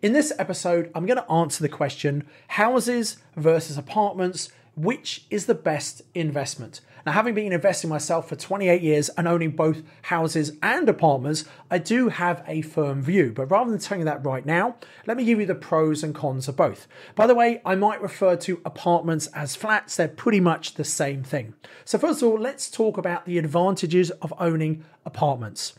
In this episode, I'm going to answer the question houses versus apartments, which is the best investment? Now, having been investing myself for 28 years and owning both houses and apartments, I do have a firm view. But rather than telling you that right now, let me give you the pros and cons of both. By the way, I might refer to apartments as flats, they're pretty much the same thing. So, first of all, let's talk about the advantages of owning apartments.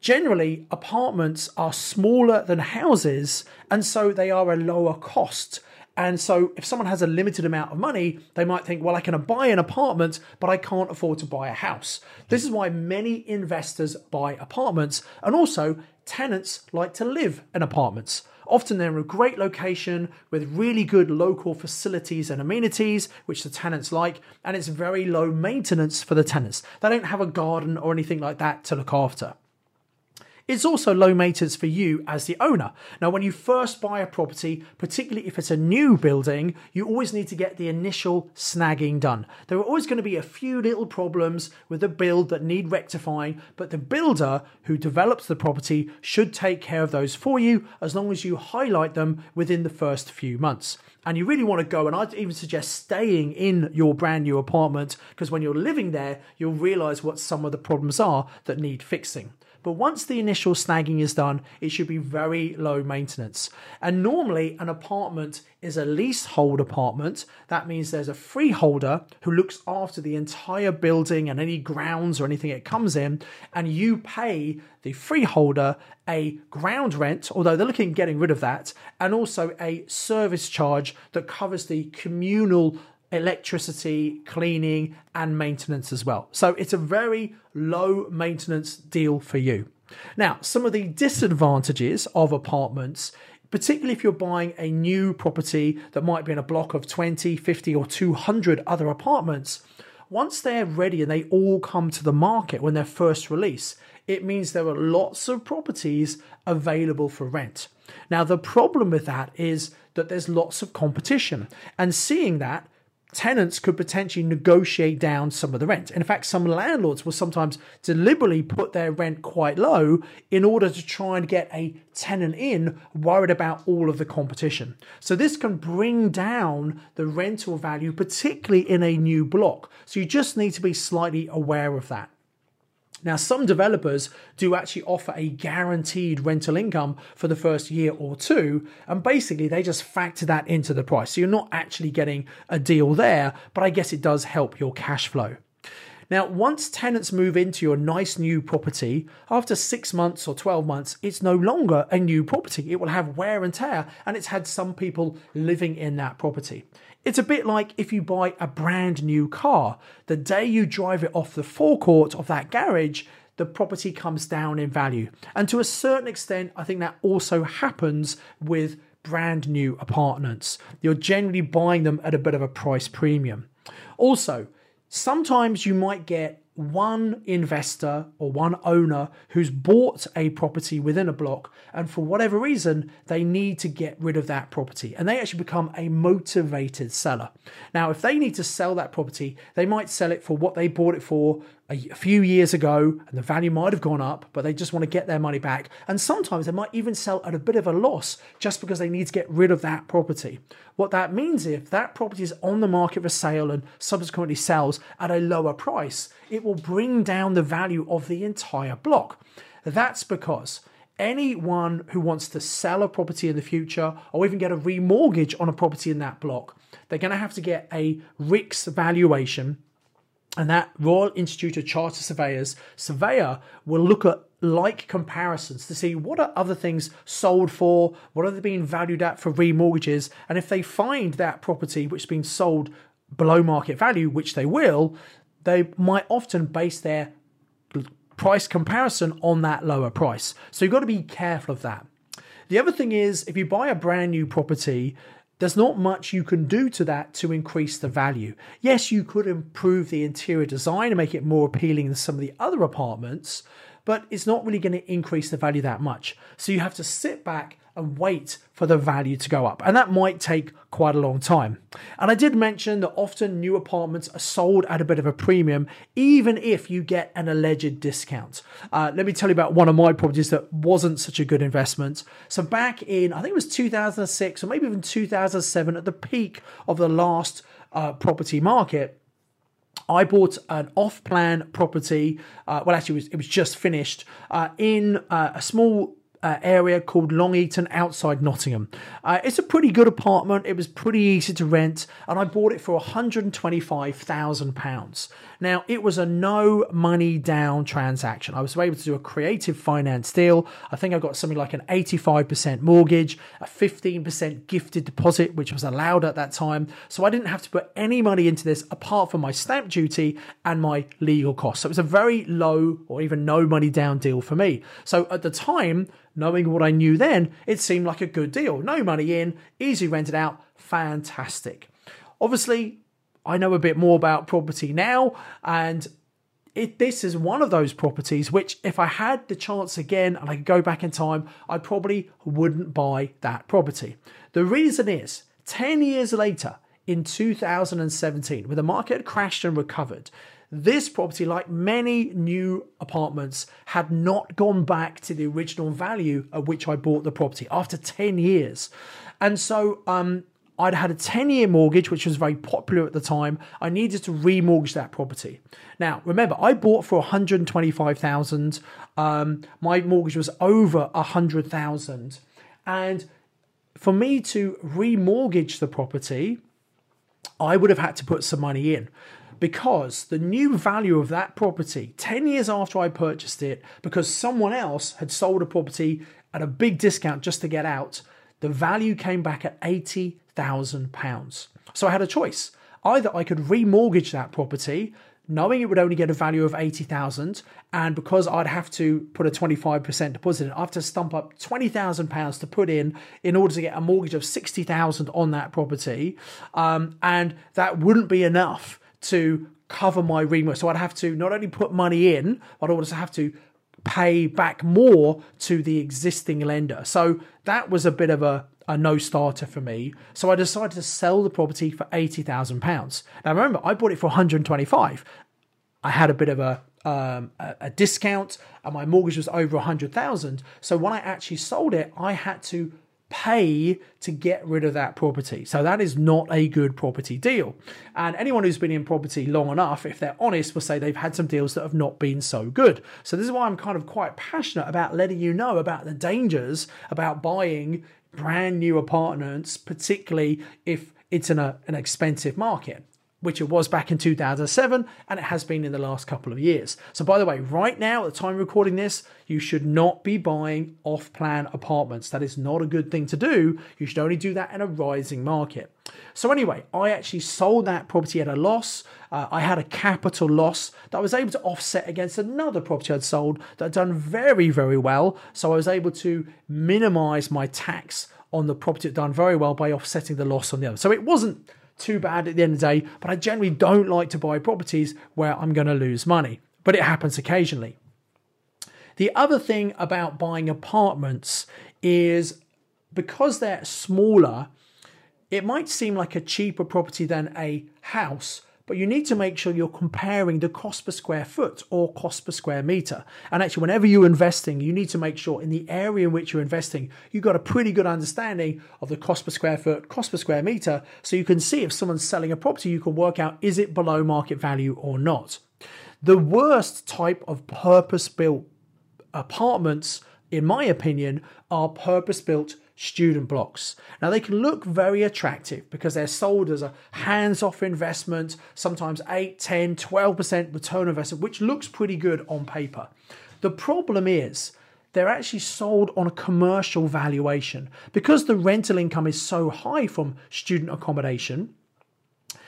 Generally, apartments are smaller than houses, and so they are a lower cost. And so, if someone has a limited amount of money, they might think, well, I can buy an apartment, but I can't afford to buy a house. This is why many investors buy apartments, and also tenants like to live in apartments. Often they're in a great location with really good local facilities and amenities, which the tenants like, and it's very low maintenance for the tenants. They don't have a garden or anything like that to look after. It's also low maintenance for you as the owner. Now, when you first buy a property, particularly if it's a new building, you always need to get the initial snagging done. There are always going to be a few little problems with the build that need rectifying, but the builder who develops the property should take care of those for you as long as you highlight them within the first few months and you really want to go and i'd even suggest staying in your brand new apartment because when you're living there you'll realize what some of the problems are that need fixing but once the initial snagging is done, it should be very low maintenance. And normally, an apartment is a leasehold apartment. That means there's a freeholder who looks after the entire building and any grounds or anything it comes in, and you pay the freeholder a ground rent, although they're looking at getting rid of that, and also a service charge that covers the communal electricity, cleaning, and maintenance as well. So it's a very low maintenance deal for you. Now, some of the disadvantages of apartments particularly if you're buying a new property that might be in a block of 20, 50, or 200 other apartments, once they're ready and they all come to the market when they're first released, it means there are lots of properties available for rent. Now, the problem with that is that there's lots of competition, and seeing that, tenants could potentially negotiate down some of the rent. In fact, some landlords will sometimes deliberately put their rent quite low in order to try and get a tenant in, worried about all of the competition. So, this can bring down the rental value, particularly in a new block. So, you just need to be slightly aware of that. Now, some developers do actually offer a guaranteed rental income for the first year or two, and basically they just factor that into the price. So you're not actually getting a deal there, but I guess it does help your cash flow. Now, once tenants move into your nice new property, after six months or 12 months, it's no longer a new property. It will have wear and tear, and it's had some people living in that property. It's a bit like if you buy a brand new car. The day you drive it off the forecourt of that garage, the property comes down in value. And to a certain extent, I think that also happens with brand new apartments. You're generally buying them at a bit of a price premium. Also, sometimes you might get one investor or one owner who's bought a property within a block, and for whatever reason, they need to get rid of that property and they actually become a motivated seller. Now, if they need to sell that property, they might sell it for what they bought it for a few years ago and the value might have gone up, but they just want to get their money back. And sometimes they might even sell at a bit of a loss just because they need to get rid of that property. What that means if that property is on the market for sale and subsequently sells at a lower price, it will bring down the value of the entire block. That's because anyone who wants to sell a property in the future or even get a remortgage on a property in that block, they're going to have to get a RICS valuation and that Royal Institute of Charter Surveyors surveyor will look at like comparisons to see what are other things sold for, what are they being valued at for remortgages, and if they find that property which has been sold below market value, which they will, they might often base their price comparison on that lower price. So you've got to be careful of that. The other thing is if you buy a brand new property, there's not much you can do to that to increase the value. Yes, you could improve the interior design and make it more appealing than some of the other apartments, but it's not really going to increase the value that much. So you have to sit back and wait for the value to go up. And that might take quite a long time. And I did mention that often new apartments are sold at a bit of a premium, even if you get an alleged discount. Uh, let me tell you about one of my properties that wasn't such a good investment. So back in, I think it was 2006 or maybe even 2007, at the peak of the last uh, property market, I bought an off-plan property. Uh, well, actually, it was, it was just finished uh, in uh, a small uh, area called Long Eaton outside Nottingham. Uh, it's a pretty good apartment. It was pretty easy to rent, and I bought it for £125,000. Now, it was a no money down transaction. I was able to do a creative finance deal. I think I got something like an 85% mortgage, a 15% gifted deposit, which was allowed at that time. So I didn't have to put any money into this apart from my stamp duty and my legal costs. So it was a very low or even no money down deal for me. So at the time, knowing what I knew then, it seemed like a good deal. No money in, easy rented out, fantastic. Obviously, I know a bit more about property now, and it, this is one of those properties which, if I had the chance again and I could go back in time, I probably wouldn't buy that property. The reason is 10 years later, in 2017, when the market had crashed and recovered, this property, like many new apartments, had not gone back to the original value at which I bought the property after 10 years. And so um, I'd had a 10 year mortgage, which was very popular at the time. I needed to remortgage that property. Now, remember, I bought for 125,000. Um, my mortgage was over 100,000. And for me to remortgage the property, I would have had to put some money in because the new value of that property 10 years after I purchased it, because someone else had sold a property at a big discount just to get out, the value came back at £80,000. So I had a choice. Either I could remortgage that property, knowing it would only get a value of 80,000 and because I'd have to put a 25% deposit in, I have to stump up 20,000 pounds to put in in order to get a mortgage of 60,000 on that property. Um, and that wouldn't be enough to cover my remortgage. So I'd have to not only put money in, but I'd also have to pay back more to the existing lender. So that was a bit of a, a no starter for me. So I decided to sell the property for £80,000. Now remember, I bought it for 125. I had a bit of a um, a, a, discount and my mortgage was over 100,000. So when I actually sold it, I had to pay to get rid of that property. So that is not a good property deal. And anyone who's been in property long enough, if they're honest, will say they've had some deals that have not been so good. So this is why I'm kind of quite passionate about letting you know about the dangers about buying brand new apartments, particularly if it's in a, an expensive market which it was back in 2007 and it has been in the last couple of years. So, by the way, right now, at the time recording this, you should not be buying off plan apartments. That is not a good thing to do. You should only do that in a rising market. So, anyway, I actually sold that property at a loss. Uh, I had a capital loss that I was able to offset against another property I'd sold that had done very, very well. So, I was able to minimize my tax on the property that done very well by offsetting the loss on the other. So, it wasn't too bad at the end of the day, but I generally don't like to buy properties where I'm going to lose money. But it happens occasionally. The other thing about buying apartments is because they're smaller, it might seem like a cheaper property than a house, but you need to make sure you're comparing the cost per square foot or cost per square meter. And actually, whenever you're investing, you need to make sure in the area in which you're investing, you've got a pretty good understanding of the cost per square foot, cost per square meter, so you can see if someone's selling a property, you can work out is it below market value or not. The worst type of purpose built apartments, in my opinion, are purpose built student blocks. Now, they can look very attractive because they're sold as a hands off investment, sometimes 8, 10, 12% return investment, which looks pretty good on paper. The problem is, they're actually sold on a commercial valuation. Because the rental income is so high from student accommodation,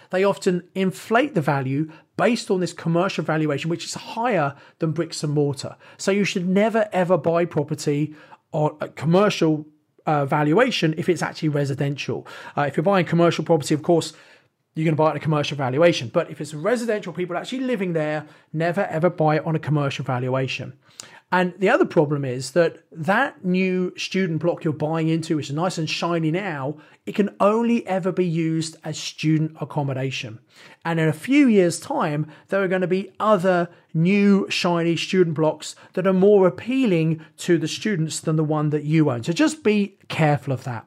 they often inflate the value based on this commercial valuation, which is higher than bricks and mortar. So you should never ever buy property or commercial uh, valuation if it's actually residential. Uh, if you're buying commercial property, of course, you're going to buy it on a commercial valuation. But if it's residential, people actually living there, never ever buy it on a commercial valuation. And the other problem is that that new student block you're buying into, which is nice and shiny now, it can only ever be used as student accommodation. And in a few years' time, there are going to be other new shiny student blocks that are more appealing to the students than the one that you own. So just be careful of that.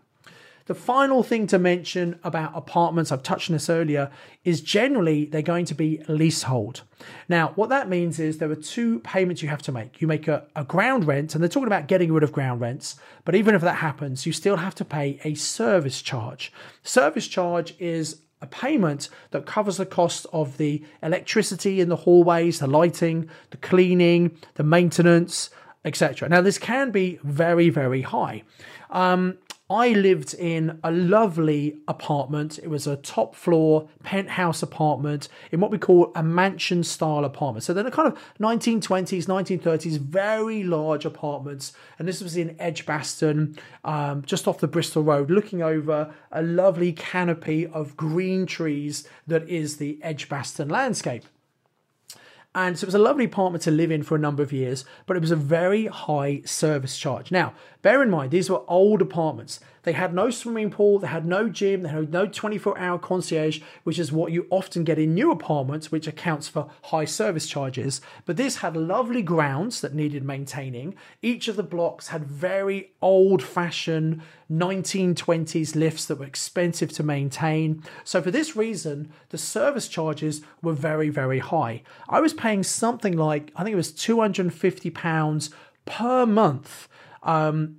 The final thing to mention about apartments, I've touched on this earlier, is generally they're going to be leasehold. Now, what that means is there are two payments you have to make. You make a, a ground rent, and they're talking about getting rid of ground rents, but even if that happens, you still have to pay a service charge. Service charge is a payment that covers the cost of the electricity in the hallways, the lighting, the cleaning, the maintenance, etc. Now, this can be very, very high. Um, I lived in a lovely apartment. It was a top floor penthouse apartment in what we call a mansion style apartment. So they're kind of 1920s, 1930s, very large apartments. And this was in Edgbaston, um, just off the Bristol Road, looking over a lovely canopy of green trees that is the Edgbaston landscape. And so it was a lovely apartment to live in for a number of years, but it was a very high service charge. Now, bear in mind, these were old apartments. They had no swimming pool, they had no gym, they had no 24 hour concierge, which is what you often get in new apartments, which accounts for high service charges. But this had lovely grounds that needed maintaining. Each of the blocks had very old fashioned 1920s lifts that were expensive to maintain. So, for this reason, the service charges were very, very high. I was paying something like, I think it was £250 per month. Um,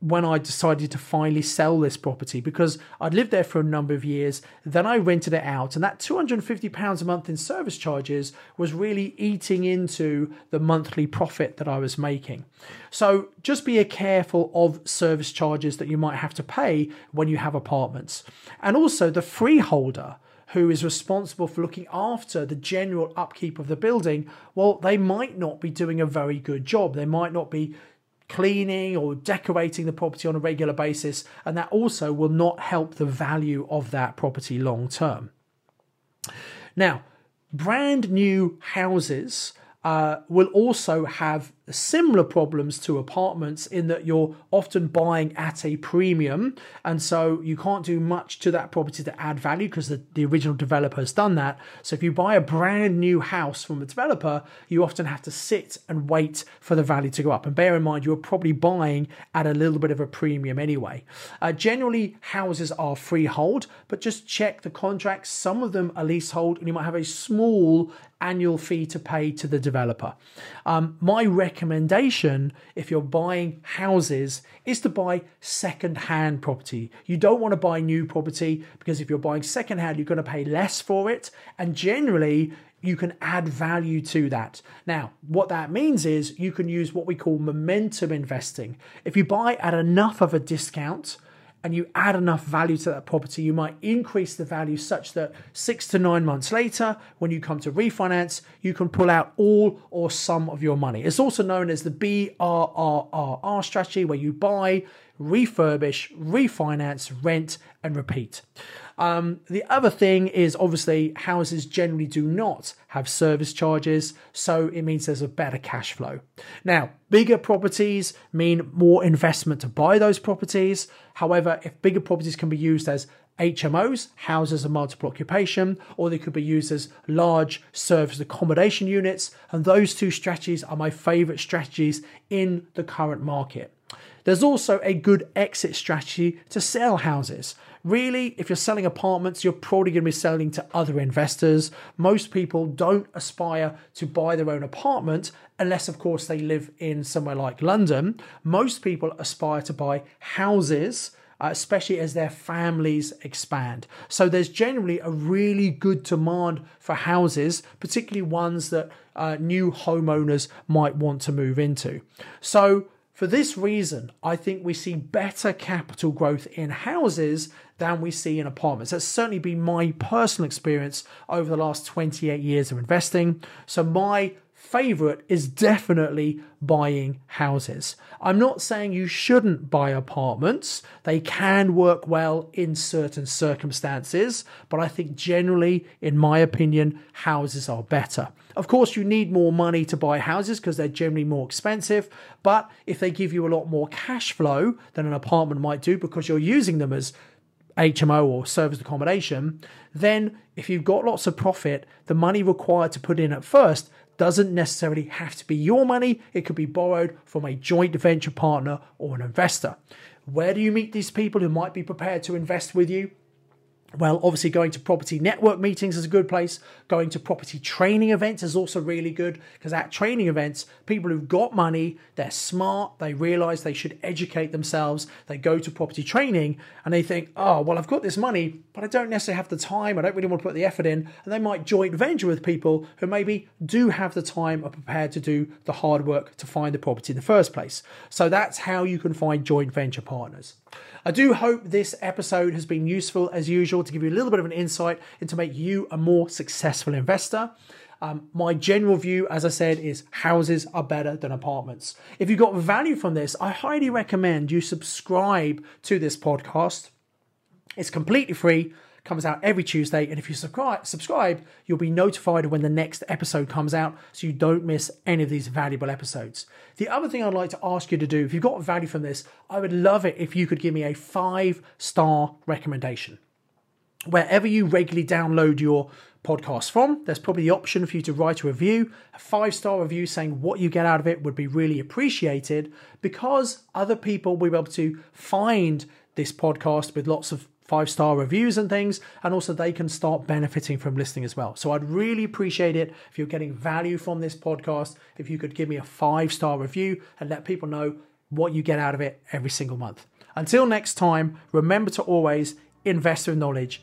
when I decided to finally sell this property because I'd lived there for a number of years. Then I rented it out, and that £250 a month in service charges was really eating into the monthly profit that I was making. So just be careful of service charges that you might have to pay when you have apartments. And also the freeholder who is responsible for looking after the general upkeep of the building, well, they might not be doing a very good job. They might not be cleaning or decorating the property on a regular basis, and that also will not help the value of that property long term. Now, brand new houses uh, will also have similar problems to apartments in that you're often buying at a premium and so you can't do much to that property to add value because the, the original developer has done that. So if you buy a brand new house from a developer you often have to sit and wait for the value to go up. And bear in mind you're probably buying at a little bit of a premium anyway. Uh, generally houses are freehold but just check the contracts. Some of them are leasehold and you might have a small annual fee to pay to the developer. Um, my recommendation recommendation if you're buying houses is to buy second hand property. You don't want to buy new property because if you're buying second hand, you're going to pay less for it. And generally, you can add value to that. Now, what that means is you can use what we call momentum investing. If you buy at enough of a discount, and you add enough value to that property, you might increase the value such that six to nine months later, when you come to refinance, you can pull out all or some of your money. It's also known as the BRRRR strategy, where you buy, refurbish, refinance, rent, and repeat. Um, the other thing is obviously houses generally do not have service charges, so it means there's a better cash flow. Now, bigger properties mean more investment to buy those properties. However, if bigger properties can be used as HMOs, houses of multiple occupation, or they could be used as large service accommodation units. And those two strategies are my favorite strategies in the current market. There's also a good exit strategy to sell houses. Really, if you're selling apartments, you're probably going to be selling to other investors. Most people don't aspire to buy their own apartment unless, of course, they live in somewhere like London. Most people aspire to buy houses. Uh, especially as their families expand. So there's generally a really good demand for houses, particularly ones that uh, new homeowners might want to move into. So for this reason, I think we see better capital growth in houses than we see in apartments. That's certainly been my personal experience over the last 28 years of investing. So, my favorite is definitely buying houses. I'm not saying you shouldn't buy apartments, they can work well in certain circumstances, but I think generally, in my opinion, houses are better. Of course, you need more money to buy houses because they're generally more expensive, but if they give you a lot more cash flow than an apartment might do because you're using them as HMO or service accommodation, then if you've got lots of profit, the money required to put in at first doesn't necessarily have to be your money. It could be borrowed from a joint venture partner or an investor. Where do you meet these people who might be prepared to invest with you? Well, obviously, going to property network meetings is a good place. Going to property training events is also really good because at training events, people who've got money, they're smart, they realize they should educate themselves. They go to property training and they think, oh, well, I've got this money, but I don't necessarily have the time. I don't really want to put the effort in. And they might joint venture with people who maybe do have the time or prepared to do the hard work to find the property in the first place. So that's how you can find joint venture partners. I do hope this episode has been useful as usual to give you a little bit of an insight into make you a more successful investor. Um, my general view, as I said, is houses are better than apartments. If you got value from this, I highly recommend you subscribe to this podcast. It's completely free comes out every Tuesday. And if you subscribe, you'll be notified when the next episode comes out so you don't miss any of these valuable episodes. The other thing I'd like to ask you to do, if you've got value from this, I would love it if you could give me a five star recommendation. Wherever you regularly download your podcast from, there's probably the option for you to write a review. A five star review saying what you get out of it would be really appreciated because other people will be able to find this podcast with lots of five star reviews and things, and also they can start benefiting from listening as well. So I'd really appreciate it if you're getting value from this podcast, if you could give me a five star review and let people know what you get out of it every single month. Until next time, remember to always invest with knowledge,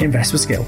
invest with skill.